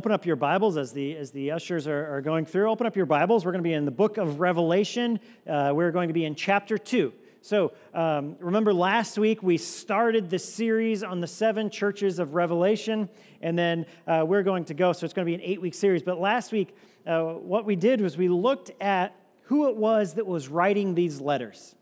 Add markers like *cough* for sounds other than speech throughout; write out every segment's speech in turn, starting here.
Open up your Bibles as the, as the ushers are, are going through. Open up your Bibles. We're going to be in the book of Revelation. Uh, we're going to be in chapter 2. So, um, remember last week we started the series on the seven churches of Revelation, and then uh, we're going to go. So, it's going to be an eight week series. But last week, uh, what we did was we looked at who it was that was writing these letters.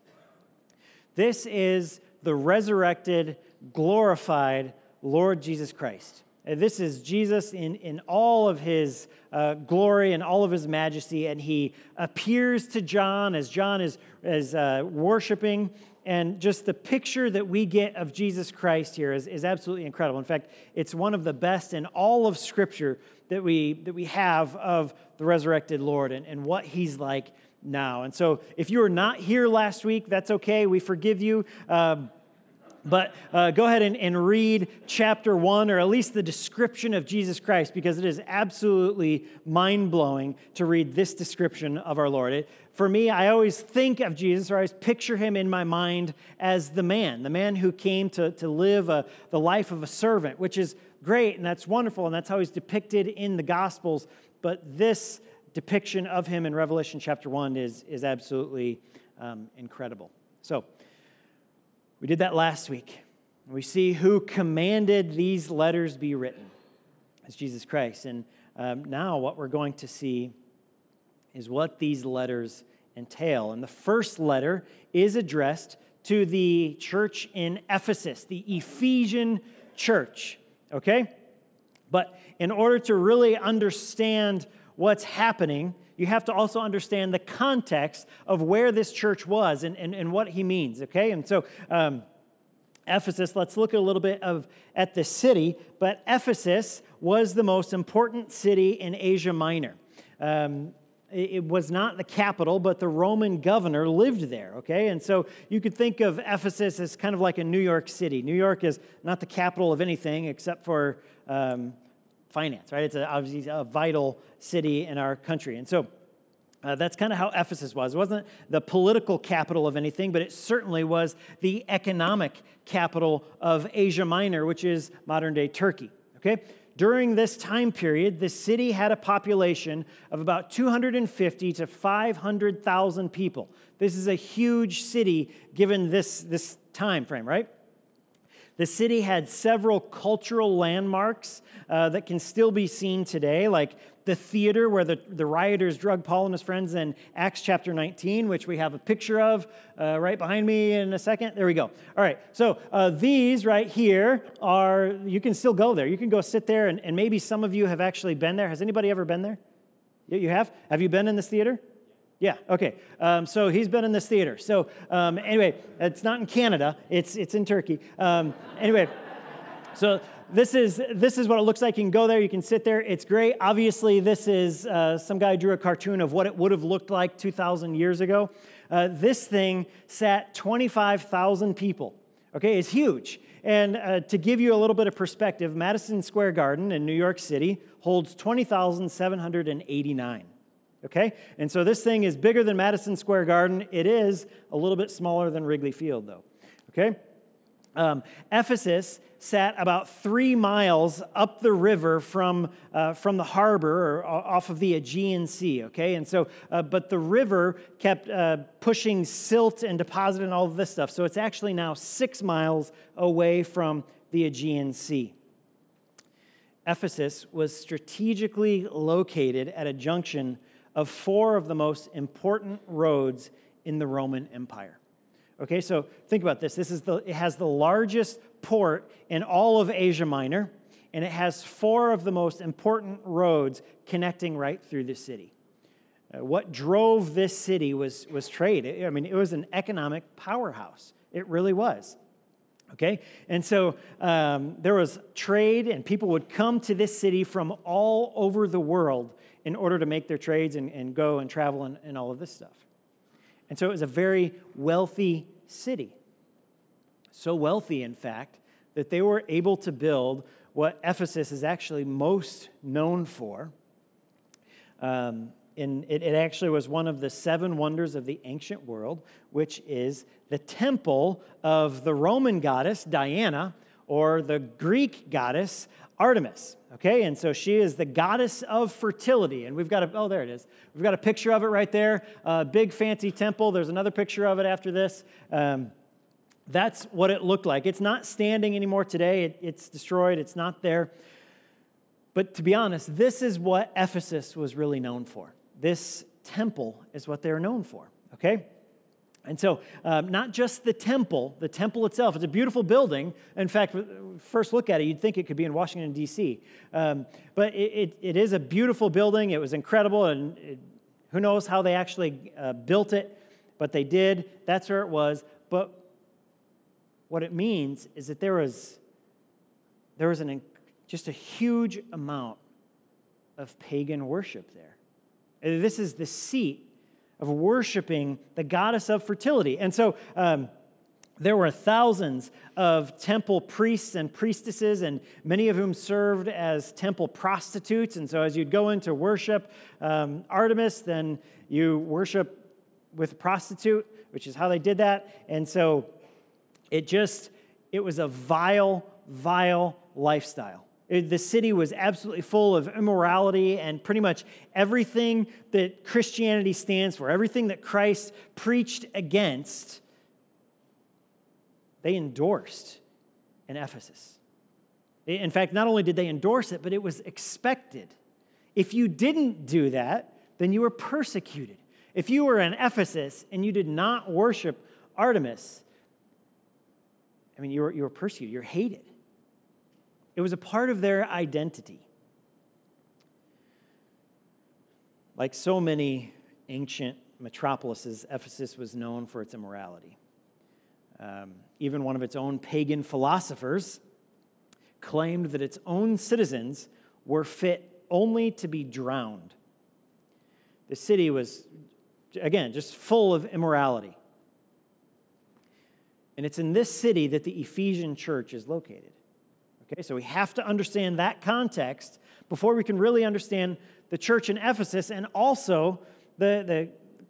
This is the resurrected, glorified Lord Jesus Christ. Uh, this is Jesus in, in all of his uh, glory and all of his majesty, and he appears to John as John is, is uh, worshiping. And just the picture that we get of Jesus Christ here is, is absolutely incredible. In fact, it's one of the best in all of Scripture that we, that we have of the resurrected Lord and, and what he's like now. And so, if you were not here last week, that's okay. We forgive you. Um, but uh, go ahead and, and read chapter one, or at least the description of Jesus Christ, because it is absolutely mind blowing to read this description of our Lord. It, for me, I always think of Jesus, or I always picture him in my mind as the man, the man who came to, to live a, the life of a servant, which is great and that's wonderful, and that's how he's depicted in the Gospels. But this depiction of him in Revelation chapter 1 is, is absolutely um, incredible. So, we did that last week. We see who commanded these letters be written. It's Jesus Christ. And um, now what we're going to see is what these letters entail. And the first letter is addressed to the church in Ephesus, the Ephesian church. Okay? But in order to really understand what's happening, you have to also understand the context of where this church was and, and, and what he means, okay? And so, um, Ephesus, let's look a little bit of, at the city, but Ephesus was the most important city in Asia Minor. Um, it was not the capital, but the Roman governor lived there, okay? And so you could think of Ephesus as kind of like a New York City. New York is not the capital of anything except for um, finance, right? It's a, obviously a vital city in our country. And so uh, that's kind of how Ephesus was. It wasn't the political capital of anything, but it certainly was the economic capital of Asia Minor, which is modern day Turkey. Okay? During this time period, the city had a population of about 250 to 500,000 people. This is a huge city given this, this time frame, right? The city had several cultural landmarks uh, that can still be seen today, like the theater where the, the rioters drug Paul and his friends in Acts chapter 19, which we have a picture of uh, right behind me in a second. There we go. All right, so uh, these right here are, you can still go there. You can go sit there, and, and maybe some of you have actually been there. Has anybody ever been there? You have? Have you been in this theater? Yeah, okay. Um, so he's been in this theater. So um, anyway, it's not in Canada, it's, it's in Turkey. Um, anyway, so this is, this is what it looks like. You can go there, you can sit there. It's great. Obviously, this is uh, some guy drew a cartoon of what it would have looked like 2,000 years ago. Uh, this thing sat 25,000 people. Okay, it's huge. And uh, to give you a little bit of perspective, Madison Square Garden in New York City holds 20,789. Okay? And so this thing is bigger than Madison Square Garden. It is a little bit smaller than Wrigley Field, though. Okay? Um, Ephesus sat about three miles up the river from, uh, from the harbor or off of the Aegean Sea, okay? And so, uh, but the river kept uh, pushing silt and depositing all of this stuff. So it's actually now six miles away from the Aegean Sea. Ephesus was strategically located at a junction of four of the most important roads in the Roman Empire. Okay, so think about this. This is the, it has the largest port in all of Asia Minor, and it has four of the most important roads connecting right through the city. Uh, what drove this city was, was trade. I mean, it was an economic powerhouse. It really was. Okay? And so um, there was trade, and people would come to this city from all over the world in order to make their trades and, and go and travel and, and all of this stuff. And so it was a very wealthy city. So wealthy, in fact, that they were able to build what Ephesus is actually most known for. Um, and it, it actually was one of the seven wonders of the ancient world, which is the temple of the Roman goddess Diana or the Greek goddess Artemis. Okay, and so she is the goddess of fertility. And we've got a, oh, there it is. We've got a picture of it right there. A big fancy temple. There's another picture of it after this. Um, that's what it looked like. It's not standing anymore today, it, it's destroyed, it's not there. But to be honest, this is what Ephesus was really known for. This temple is what they're known for, okay? And so, um, not just the temple, the temple itself, it's a beautiful building. In fact, first look at it, you'd think it could be in Washington, D.C. Um, but it, it, it is a beautiful building. It was incredible, and it, who knows how they actually uh, built it, but they did. That's where it was. But what it means is that there was, there was an, just a huge amount of pagan worship there. This is the seat of worshiping the goddess of fertility. And so um, there were thousands of temple priests and priestesses, and many of whom served as temple prostitutes. And so as you'd go in to worship um, Artemis, then you worship with a prostitute, which is how they did that. And so it just, it was a vile, vile lifestyle. The city was absolutely full of immorality and pretty much everything that Christianity stands for, everything that Christ preached against, they endorsed in Ephesus. In fact, not only did they endorse it, but it was expected. If you didn't do that, then you were persecuted. If you were in Ephesus and you did not worship Artemis, I mean, you were, you were persecuted, you're hated. It was a part of their identity. Like so many ancient metropolises, Ephesus was known for its immorality. Um, even one of its own pagan philosophers claimed that its own citizens were fit only to be drowned. The city was, again, just full of immorality. And it's in this city that the Ephesian church is located. Okay, so we have to understand that context before we can really understand the church in Ephesus and also the, the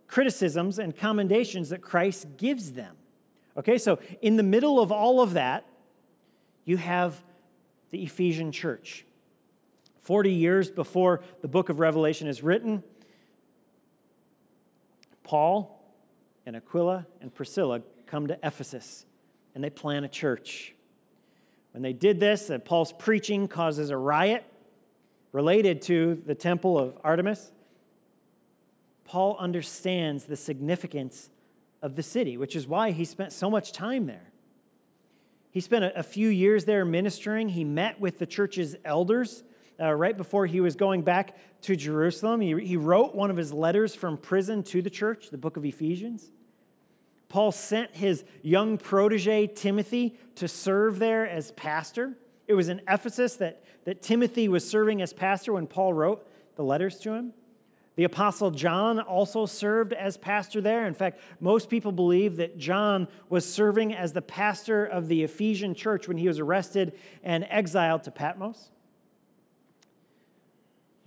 criticisms and commendations that Christ gives them. Okay, so in the middle of all of that, you have the Ephesian church. 40 years before the book of Revelation is written, Paul and Aquila and Priscilla come to Ephesus and they plant a church. When they did this, that Paul's preaching causes a riot related to the temple of Artemis. Paul understands the significance of the city, which is why he spent so much time there. He spent a, few years there ministering. He met with the church's elders uh, right before he was going back to Jerusalem. He, he wrote one of his letters from prison to the church, the book of Ephesians. Paul sent his young protege, Timothy, to serve there as pastor. It was in Ephesus that, that Timothy was serving as pastor when Paul wrote the letters to him. The Apostle John also served as pastor there. In fact, most people believe that John was serving as the pastor of the Ephesian church when he was arrested and exiled to Patmos.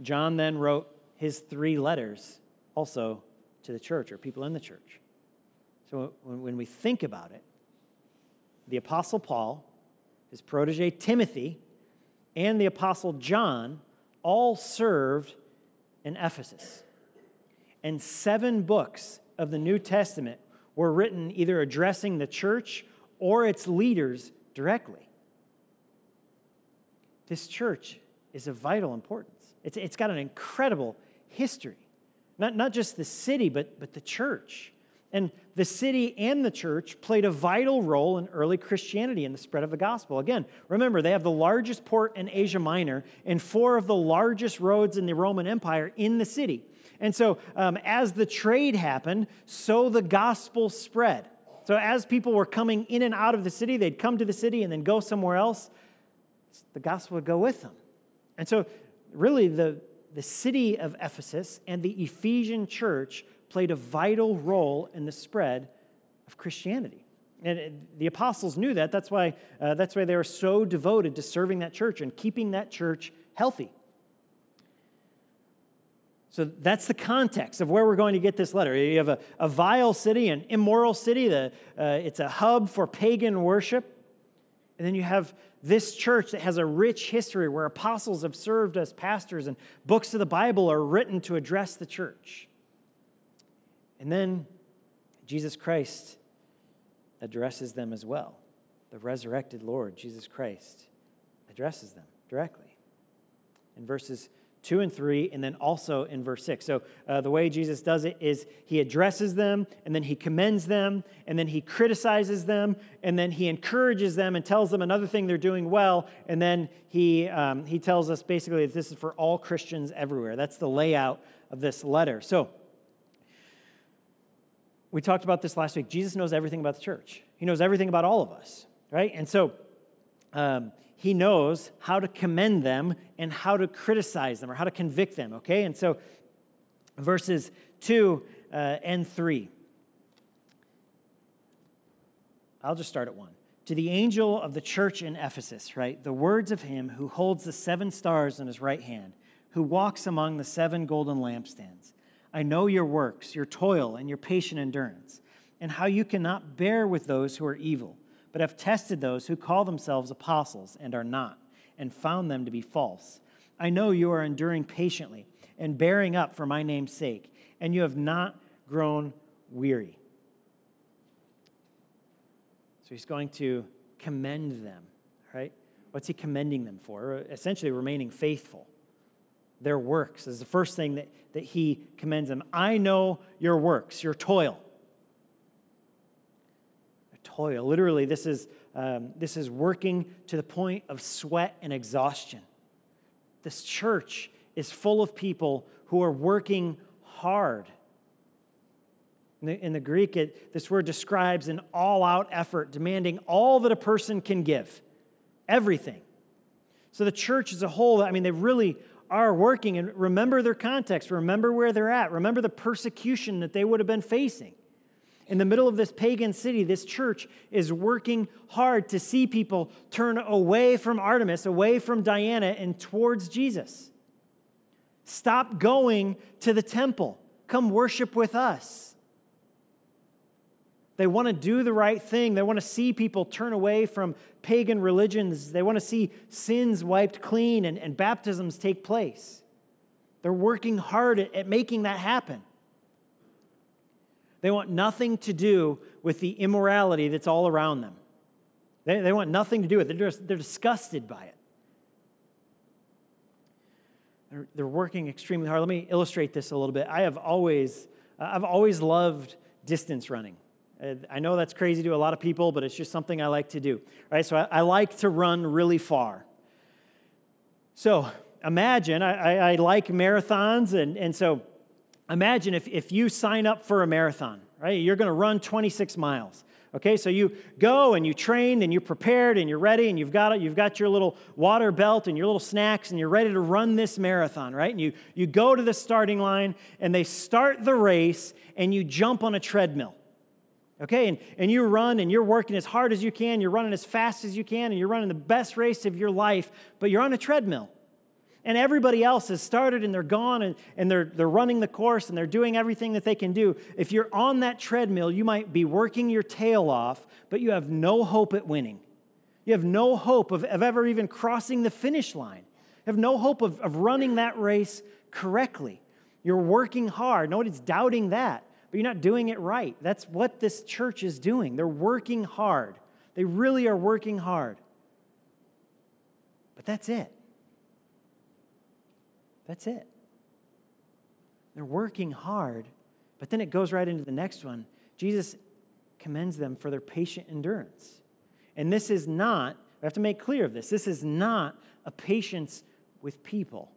John then wrote his three letters also to the church or people in the church. So when we think about it, the Apostle Paul, his protege Timothy, and the Apostle John all served in Ephesus. And seven books of the New Testament were written either addressing the church or its leaders directly. This church is of vital importance. It's, it's got an incredible history. Not, not just the city, but, but the church. And the city and the church played a vital role in early Christianity and the spread of the gospel. Again, remember, they have the largest port in Asia Minor and four of the largest roads in the Roman Empire in the city. And so, um, as the trade happened, so the gospel spread. So, as people were coming in and out of the city, they'd come to the city and then go somewhere else. The gospel would go with them. And so, really, the, the city of Ephesus and the Ephesian church played a vital role in the spread of Christianity. And the apostles knew that. That's why, uh, that's why they were so devoted to serving that church and keeping that church healthy. So that's the context of where we're going to get this letter. You have a, a vile city, an immoral city, the, uh, it's a hub for pagan worship. And then you have this church that has a rich history where apostles have served as pastors and books of the Bible are written to address the church. And then Jesus Christ addresses them as well. The resurrected Lord, Jesus Christ, addresses them directly. In verses 2 and 3, and then also in verse 6. So, uh, the way Jesus does it is he addresses them, and then he commends them, and then he criticizes them, and then he encourages them and tells them another thing they're doing well, and then he, um, he tells us basically that this is for all Christians everywhere. That's the layout of this letter. So, we talked about this last week. Jesus knows everything about the church, he knows everything about all of us, right? And so, um, he knows how to commend them and how to criticize them or how to convict them, okay? And so, verses 2 uh, and 3. I'll just start at 1. To the angel of the church in Ephesus, right? The words of him who holds the seven stars in his right hand, who walks among the seven golden lampstands. I know your works, your toil, and your patient endurance, and how you cannot bear with those who are evil but have tested those who call themselves apostles and are not, and found them to be false. I know you are enduring patiently and bearing up for my name's sake, and you have not grown weary. So he's going to commend them, right? What's he commending them for? Essentially, remaining faithful. Their works is the first thing that, that he commends them. I know your works, your toil toil. Literally, this is, um, this is working to the point of sweat and exhaustion. This church is full of people who are working hard. In the, in the Greek, it, this word describes an all out effort, demanding all that a person can give, everything. So the church as a whole, I mean, they really are working. And remember their context, remember where they're at, remember the persecution that they would have been facing in the middle of this pagan city, this church is working hard to see people turn away from Artemis, away from Diana, and towards Jesus. Stop going to the temple. Come worship with us. They want to do the right thing. They want to see people turn away from pagan religions. They want to see sins wiped clean and, and baptisms take place. They're working hard at, at making that happen. They want nothing to do with the immorality that's all around them. They, they want nothing to do with it. They're, just, they're disgusted by it. They're, they're working extremely hard. Let me illustrate this a little bit. I have always, I've always loved distance running. Uh, I know that's crazy to a lot of people, but it's just something I like to do. Right? So I, I like to run really far. So imagine, I, I, I like marathons, and, and so imagine if, if you sign up for a marathon, right? You're going to run 26 miles. Okay, so you go and you train and you're prepared and you're ready and you've got you've got your little water belt and your little snacks and you're ready to run this marathon, right? And you, you go to the starting line and they start the race and you jump on a treadmill. Okay, and, and you run and you're working as hard as you can, you're running as fast as you can, and you're running the best race of your life, but you're on a treadmill and everybody else has started and they're gone and, and they're, they're running the course and they're doing everything that they can do. If you're on that treadmill, you might be working your tail off, but you have no hope at winning. You have no hope of, of ever even crossing the finish line. You have no hope of, of running that race correctly. You're working hard. Nobody's doubting that, but you're not doing it right. That's what this church is doing. They're working hard. They really are working hard. But that's it. That's it. They're working hard, but then it goes right into the next one. Jesus commends them for their patient endurance. And this is not, we have to make clear of this, this is not a patience with people.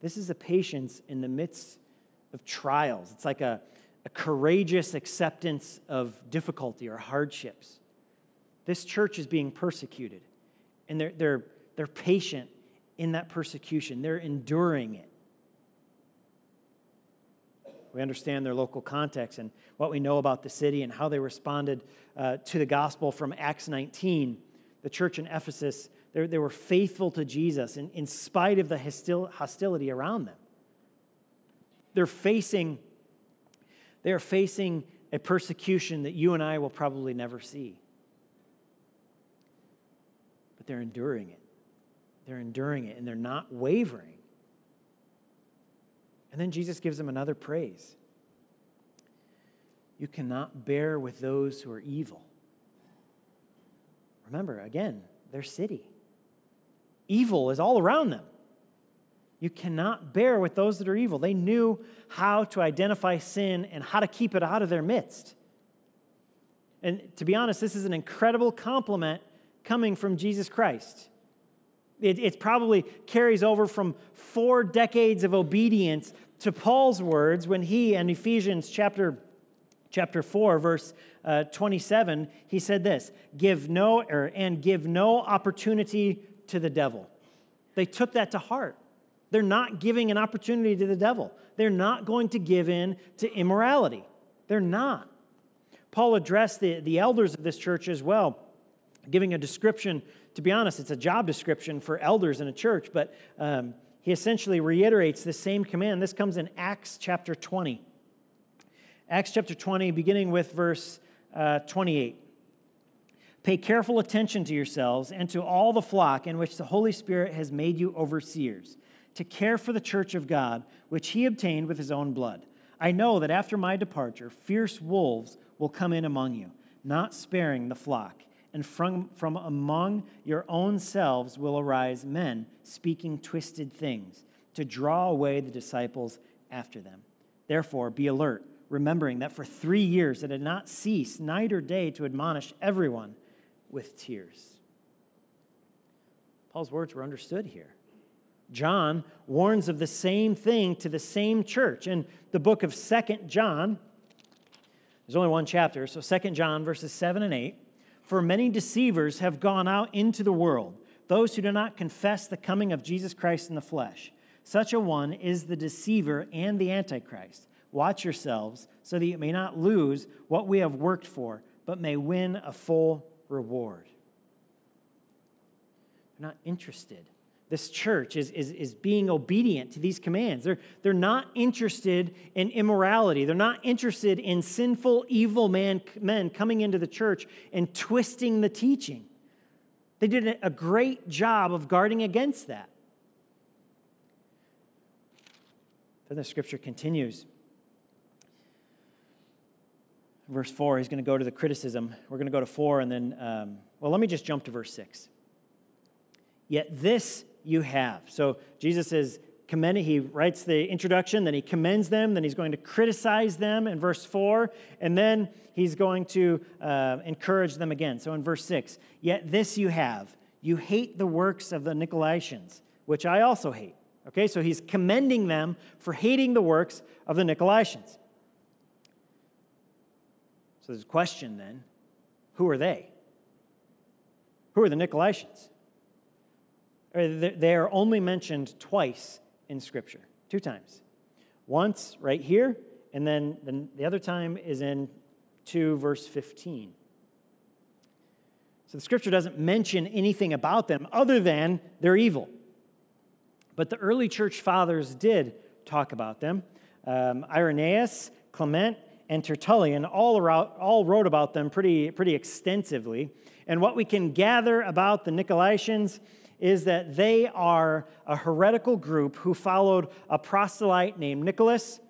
This is a patience in the midst of trials. It's like a, a courageous acceptance of difficulty or hardships. This church is being persecuted, and they're, they're, they're patient in that persecution, they're enduring it. We understand their local context and what we know about the city and how they responded uh, to the gospel from Acts 19. The church in Ephesus, they were faithful to Jesus in, in spite of the hostil, hostility around them. They're facing, they're facing a persecution that you and I will probably never see But they're enduring it. They're enduring it and they're not wavering. And then Jesus gives them another praise. You cannot bear with those who are evil. Remember, again, their city. Evil is all around them. You cannot bear with those that are evil. They knew how to identify sin and how to keep it out of their midst. And to be honest, this is an incredible compliment coming from Jesus Christ. It, it probably carries over from four decades of obedience to Paul's words when he, in Ephesians chapter, chapter 4, verse uh, 27, he said this give no, or, and give no opportunity to the devil. They took that to heart. They're not giving an opportunity to the devil. They're not going to give in to immorality. They're not. Paul addressed the, the elders of this church as well, giving a description. To be honest, it's a job description for elders in a church, but um, he essentially reiterates the same command. This comes in Acts chapter 20. Acts chapter 20, beginning with verse uh, 28. Pay careful attention to yourselves and to all the flock in which the Holy Spirit has made you overseers, to care for the church of God, which he obtained with his own blood. I know that after my departure, fierce wolves will come in among you, not sparing the flock. And from, from among your own selves will arise men speaking twisted things to draw away the disciples after them. Therefore, be alert, remembering that for three years it had not ceased night or day to admonish everyone with tears. Paul's words were understood here. John warns of the same thing to the same church. In the book of Second John, there's only one chapter, so Second John verses 7 and 8. For many deceivers have gone out into the world, those who do not confess the coming of Jesus Christ in the flesh. Such a one is the deceiver and the antichrist. Watch yourselves so that you may not lose what we have worked for, but may win a full reward. They're not interested. This church is, is, is being obedient to these commands. They're, they're not interested in immorality. They're not interested in sinful, evil man, men coming into the church and twisting the teaching. They did a great job of guarding against that. Then the scripture continues verse 4, he's going to go to the criticism. We're going to go to 4, and then, um, well, let me just jump to verse 6. Yet this you have. So Jesus is commending, he writes the introduction, then he commends them, then he's going to criticize them in verse 4, and then he's going to uh, encourage them again. So in verse 6, yet this you have. You hate the works of the Nicolaitans, which I also hate. Okay, so he's commending them for hating the works of the Nicolaitans. So there's a question then who are they? Who are the Nicolaitans? They are only mentioned twice in Scripture, two times. Once right here, and then the other time is in 2 verse 15. So the Scripture doesn't mention anything about them other than they're evil. But the early church fathers did talk about them. Um, Irenaeus, Clement, and Tertullian all, around, all wrote about them pretty, pretty extensively. And what we can gather about the Nicolaitans is that they are a heretical group who followed a proselyte named Nicholas.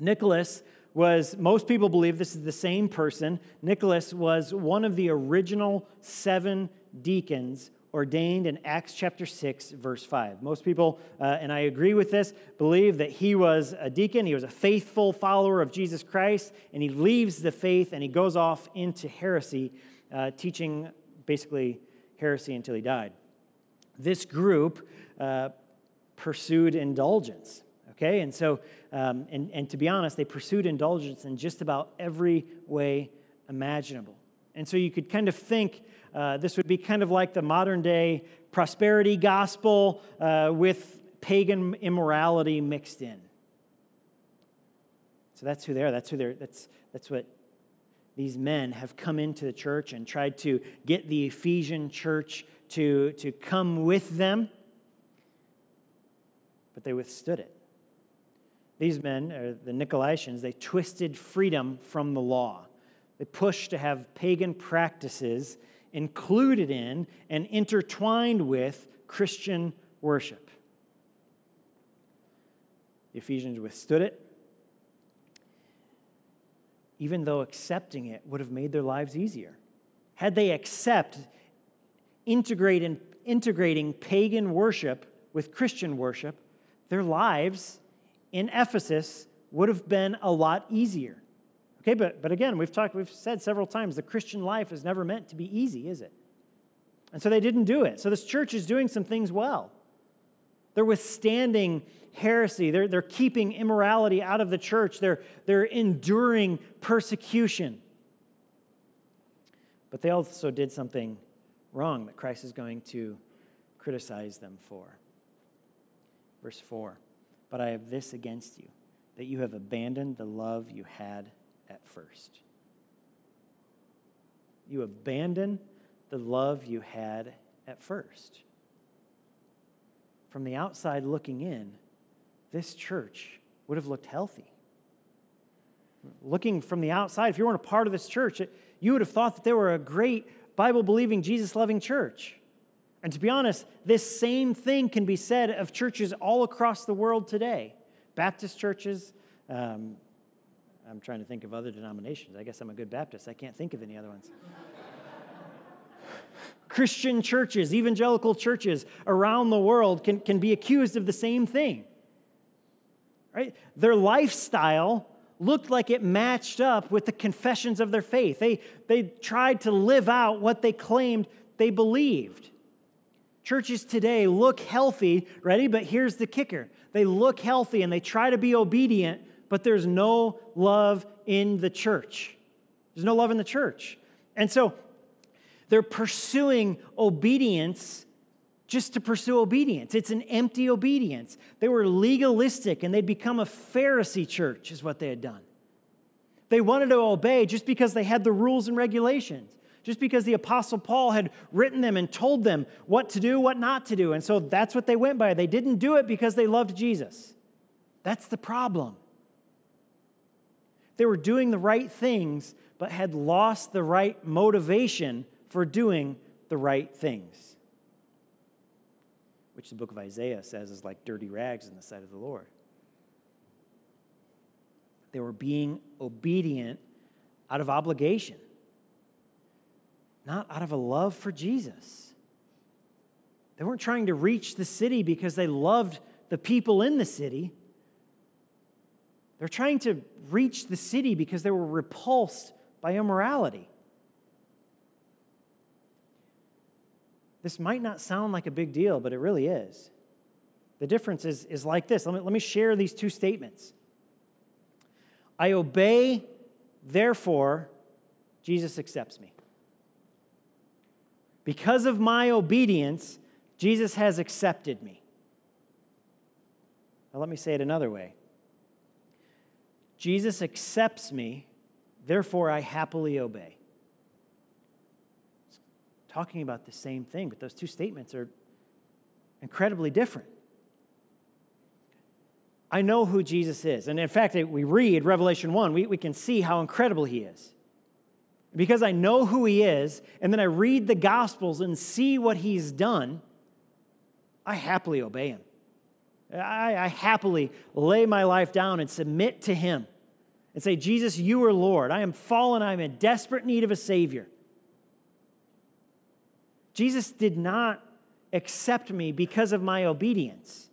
Nicholas was, most people believe this is the same person. Nicholas was one of the original seven deacons ordained in Acts chapter 6, verse 5. Most people, uh, and I agree with this, believe that he was a deacon, he was a faithful follower of Jesus Christ, and he leaves the faith and he goes off into heresy, uh, teaching basically heresy until he died. This group uh, pursued indulgence. Okay, and so, um, and, and to be honest, they pursued indulgence in just about every way imaginable. And so you could kind of think uh, this would be kind of like the modern day prosperity gospel uh, with pagan immorality mixed in. So that's who they are. That's who they're. That's that's what these men have come into the church and tried to get the Ephesian church to, to come with them, but they withstood it. These men, or the Nicolaitans, they twisted freedom from the law. They pushed to have pagan practices included in, and intertwined with Christian worship. The Ephesians withstood it, even though accepting it would have made their lives easier. Had they accept integrating, integrating pagan worship with Christian worship, their lives in Ephesus would have been a lot easier. Okay, but, but again, we've talked, we've said several times the Christian life is never meant to be easy, is it? And so they didn't do it. So this church is doing some things well. They're withstanding heresy. They're, they're keeping immorality out of the church. They're, they're enduring persecution. But they also did something wrong that Christ is going to criticize them for. Verse 4 But I have this against you, that you have abandoned the love you had at first. You abandon the love you had at first. From the outside looking in, this church would have looked healthy. Looking from the outside, if you weren't a part of this church, you would have thought that they were a great Bible believing, Jesus loving church. And to be honest, this same thing can be said of churches all across the world today Baptist churches. Um, I'm trying to think of other denominations. I guess I'm a good Baptist. I can't think of any other ones. *laughs* Christian churches, evangelical churches around the world can, can be accused of the same thing. Right? Their lifestyle looked like it matched up with the confessions of their faith. They, they tried to live out what they claimed they believed. Churches today look healthy, ready? But here's the kicker they look healthy and they try to be obedient, but there's no love in the church. There's no love in the church. And so they're pursuing obedience just to pursue obedience. It's an empty obedience. They were legalistic and they'd become a Pharisee church, is what they had done. They wanted to obey just because they had the rules and regulations, just because the Apostle Paul had written them and told them what to do, what not to do. And so that's what they went by. They didn't do it because they loved Jesus. That's the problem. They were doing the right things, but had lost the right motivation for doing the right things which the book of Isaiah says is like dirty rags in the sight of the Lord. They were being obedient out of obligation, not out of a love for Jesus. They weren't trying to reach the city because they loved the people in the city. They're trying to reach the city because they were repulsed by immorality. This might not sound like a big deal, but it really is. The difference is, is like this. Let me, let me share these two statements. I obey, therefore, Jesus accepts me. Because of my obedience, Jesus has accepted me. Now, let me say it another way Jesus accepts me, therefore, I happily obey talking about the same thing, but those two statements are incredibly different. I know who Jesus is. And in fact, we read Revelation 1, we, we can see how incredible he is. Because I know who he is, and then I read the Gospels and see what he's done, I happily obey him. I, I happily lay my life down and submit to him and say, Jesus, you are Lord. I am fallen. I am in desperate need of a Savior. Jesus did not accept me because of my obedience.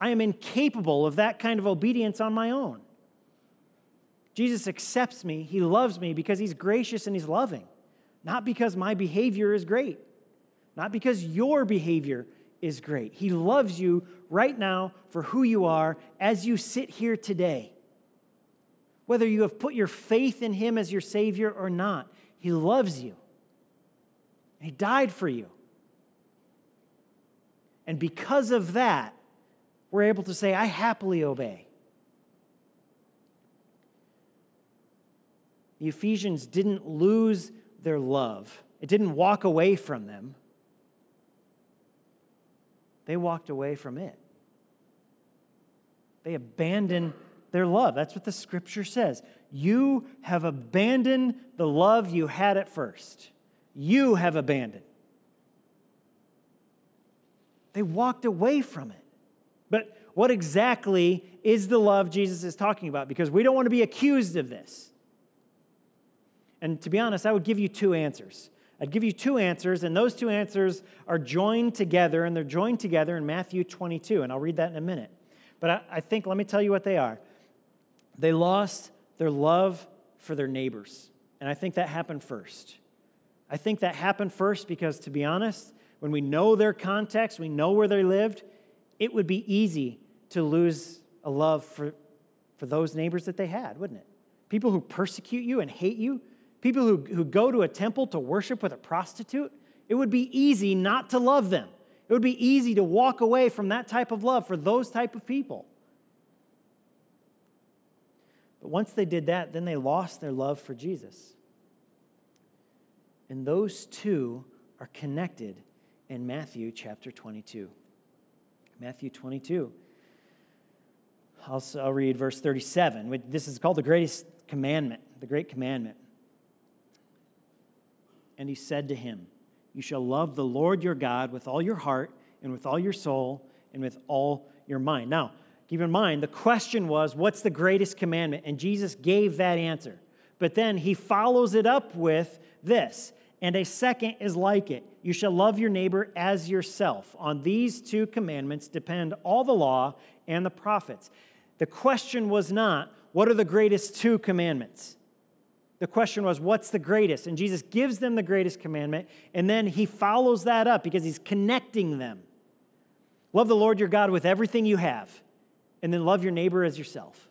I am incapable of that kind of obedience on my own. Jesus accepts me, he loves me because he's gracious and he's loving, not because my behavior is great, not because your behavior is great. He loves you right now for who you are as you sit here today. Whether you have put your faith in him as your Savior or not, he loves you. He died for you. And because of that, we're able to say, I happily obey. The Ephesians didn't lose their love, it didn't walk away from them. They walked away from it. They abandoned their love. That's what the scripture says. You have abandoned the love you had at first. You have abandoned. They walked away from it. But what exactly is the love Jesus is talking about? Because we don't want to be accused of this. And to be honest, I would give you two answers. I'd give you two answers, and those two answers are joined together, and they're joined together in Matthew 22, and I'll read that in a minute. But I, I think, let me tell you what they are. They lost their love for their neighbors, and I think that happened first. I think that happened first because, to be honest, when we know their context, we know where they lived, it would be easy to lose a love for, for those neighbors that they had, wouldn't it? People who persecute you and hate you, people who, who go to a temple to worship with a prostitute, it would be easy not to love them. It would be easy to walk away from that type of love for those type of people. But once they did that, then they lost their love for Jesus. And those two are connected in Matthew chapter 22. Matthew 22. I'll, I'll read verse 37. This is called the greatest commandment, the great commandment. And he said to him, You shall love the Lord your God with all your heart, and with all your soul, and with all your mind. Now, keep in mind, the question was, What's the greatest commandment? And Jesus gave that answer. But then he follows it up with this and a second is like it. You shall love your neighbor as yourself. On these two commandments depend all the law and the prophets. The question was not, what are the greatest two commandments? The question was, what's the greatest? And Jesus gives them the greatest commandment, and then he follows that up because he's connecting them. Love the Lord your God with everything you have, and then love your neighbor as yourself.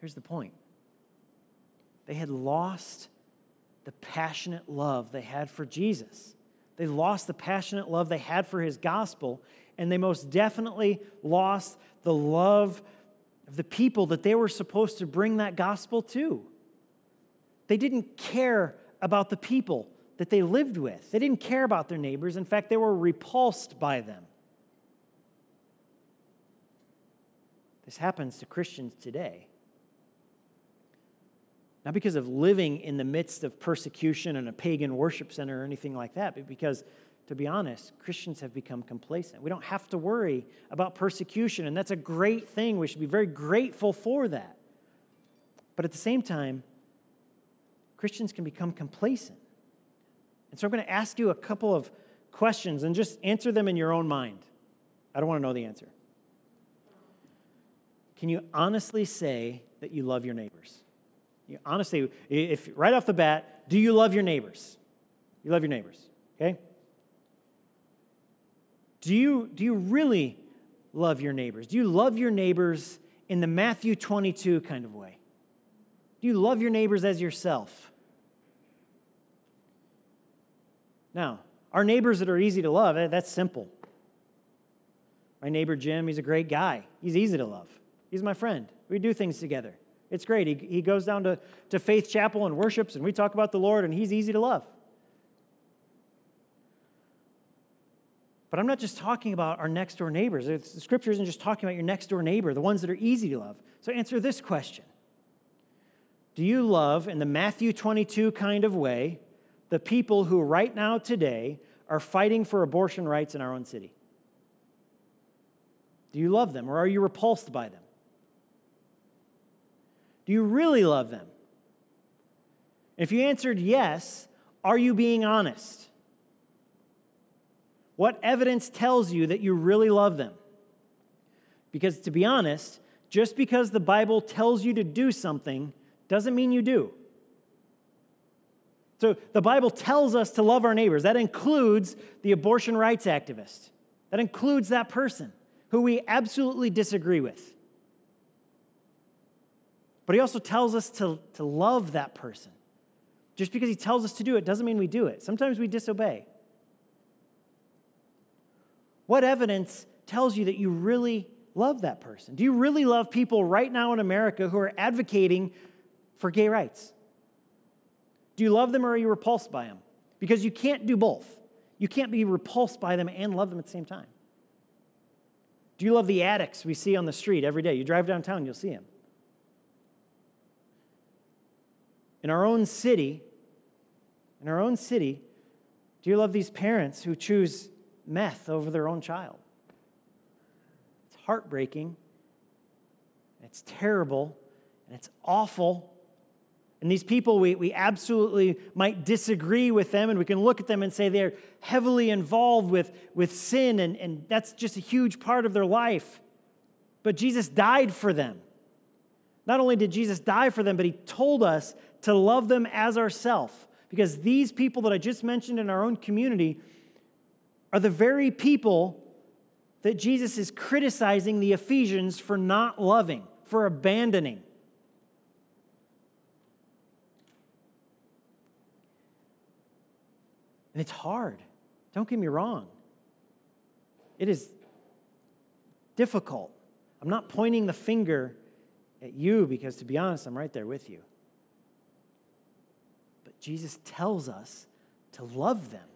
Here's the point they had lost the passionate love they had for Jesus. They lost the passionate love they had for his gospel, and they most definitely lost the love of the people that they were supposed to bring that gospel to. They didn't care about the people that they lived with, they didn't care about their neighbors. In fact, they were repulsed by them. This happens to Christians today. Not because of living in the midst of persecution and a pagan worship center or anything like that, but because, to be honest, Christians have become complacent. We don't have to worry about persecution, and that's a great thing. We should be very grateful for that. But at the same time, Christians can become complacent. And so I'm going to ask you a couple of questions and just answer them in your own mind. I don't want to know the answer. Can you honestly say that you love your neighbors? You, honestly, if right off the bat, do you love your neighbors? You love your neighbors, okay? Do you, do you really love your neighbors? Do you love your neighbors in the Matthew 22 kind of way? Do you love your neighbors as yourself? Now, our neighbors that are easy to love, eh, that's simple. My neighbor Jim, he's a great guy. He's easy to love. He's my friend. We do things together. It's great. He, he goes down to, to Faith Chapel and worships, and we talk about the Lord, and he's easy to love. But I'm not just talking about our next door neighbors. It's, the scripture isn't just talking about your next door neighbor, the ones that are easy to love. So answer this question Do you love, in the Matthew 22 kind of way, the people who right now, today, are fighting for abortion rights in our own city? Do you love them, or are you repulsed by them? Do you really love them? If you answered yes, are you being honest? What evidence tells you that you really love them? Because to be honest, just because the Bible tells you to do something doesn't mean you do. So the Bible tells us to love our neighbors. That includes the abortion rights activist, that includes that person who we absolutely disagree with. But he also tells us to, to love that person. Just because he tells us to do it doesn't mean we do it. Sometimes we disobey. What evidence tells you that you really love that person? Do you really love people right now in America who are advocating for gay rights? Do you love them or are you repulsed by them? Because you can't do both. You can't be repulsed by them and love them at the same time. Do you love the addicts we see on the street every day? You drive downtown, you'll see them. In our own city, in our own city, do you love these parents who choose meth over their own child? It's heartbreaking, it's terrible, and it's awful. And these people, we, we absolutely might disagree with them, and we can look at them and say they're heavily involved with, with sin, and, and that's just a huge part of their life. But Jesus died for them. Not only did Jesus die for them, but he told us to love them as ourself. Because these people that I just mentioned in our own community are the very people that Jesus is criticizing the Ephesians for not loving, for abandoning. And it's hard. Don't get me wrong. It is difficult. I'm not pointing the finger at you because, to be honest, I'm right there with you. Jesus tells us to love them.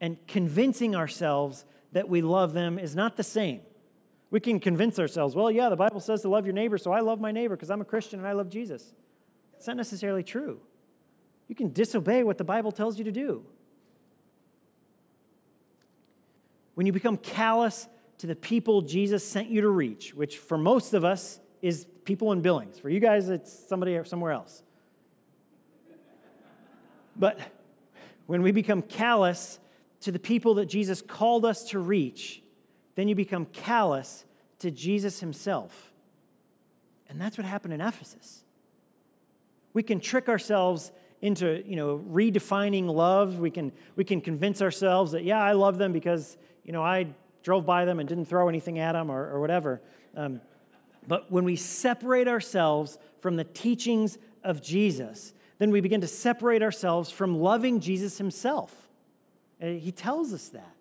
And convincing ourselves that we love them is not the same. We can convince ourselves, well, yeah, the Bible says to love your neighbor, so I love my neighbor because I'm a Christian and I love Jesus. It's not necessarily true. You can disobey what the Bible tells you to do. When you become callous to the people Jesus sent you to reach, which for most of us is people in Billings. For you guys, it's somebody somewhere else. But when we become callous to the people that Jesus called us to reach, then you become callous to Jesus himself. And that's what happened in Ephesus. We can trick ourselves into you know redefining love we can we can convince ourselves that yeah i love them because you know i drove by them and didn't throw anything at them or, or whatever um, but when we separate ourselves from the teachings of jesus then we begin to separate ourselves from loving jesus himself and he tells us that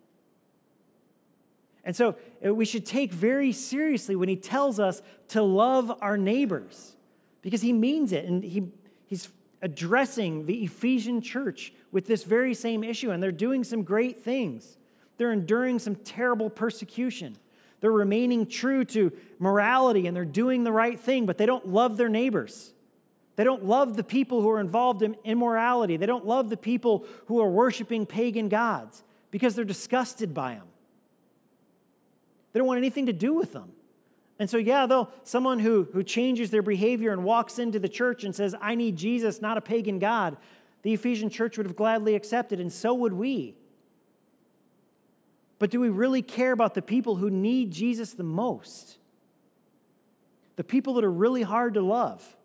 and so uh, we should take very seriously when he tells us to love our neighbors because he means it and he, he's addressing the Ephesian church with this very same issue, and they're doing some great things. They're enduring some terrible persecution. They're remaining true to morality and they're doing the right thing, but they don't love their neighbors. They don't love the people who are involved in immorality. They don't love the people who are worshiping pagan gods because they're disgusted by them. They don't want anything to do with them. And so, yeah, though someone who, who changes their behavior and walks into the church and says, I need Jesus, not a pagan God, the Ephesian church would have gladly accepted, and so would we. But do we really care about the people who need Jesus the most? The people that are really hard to love.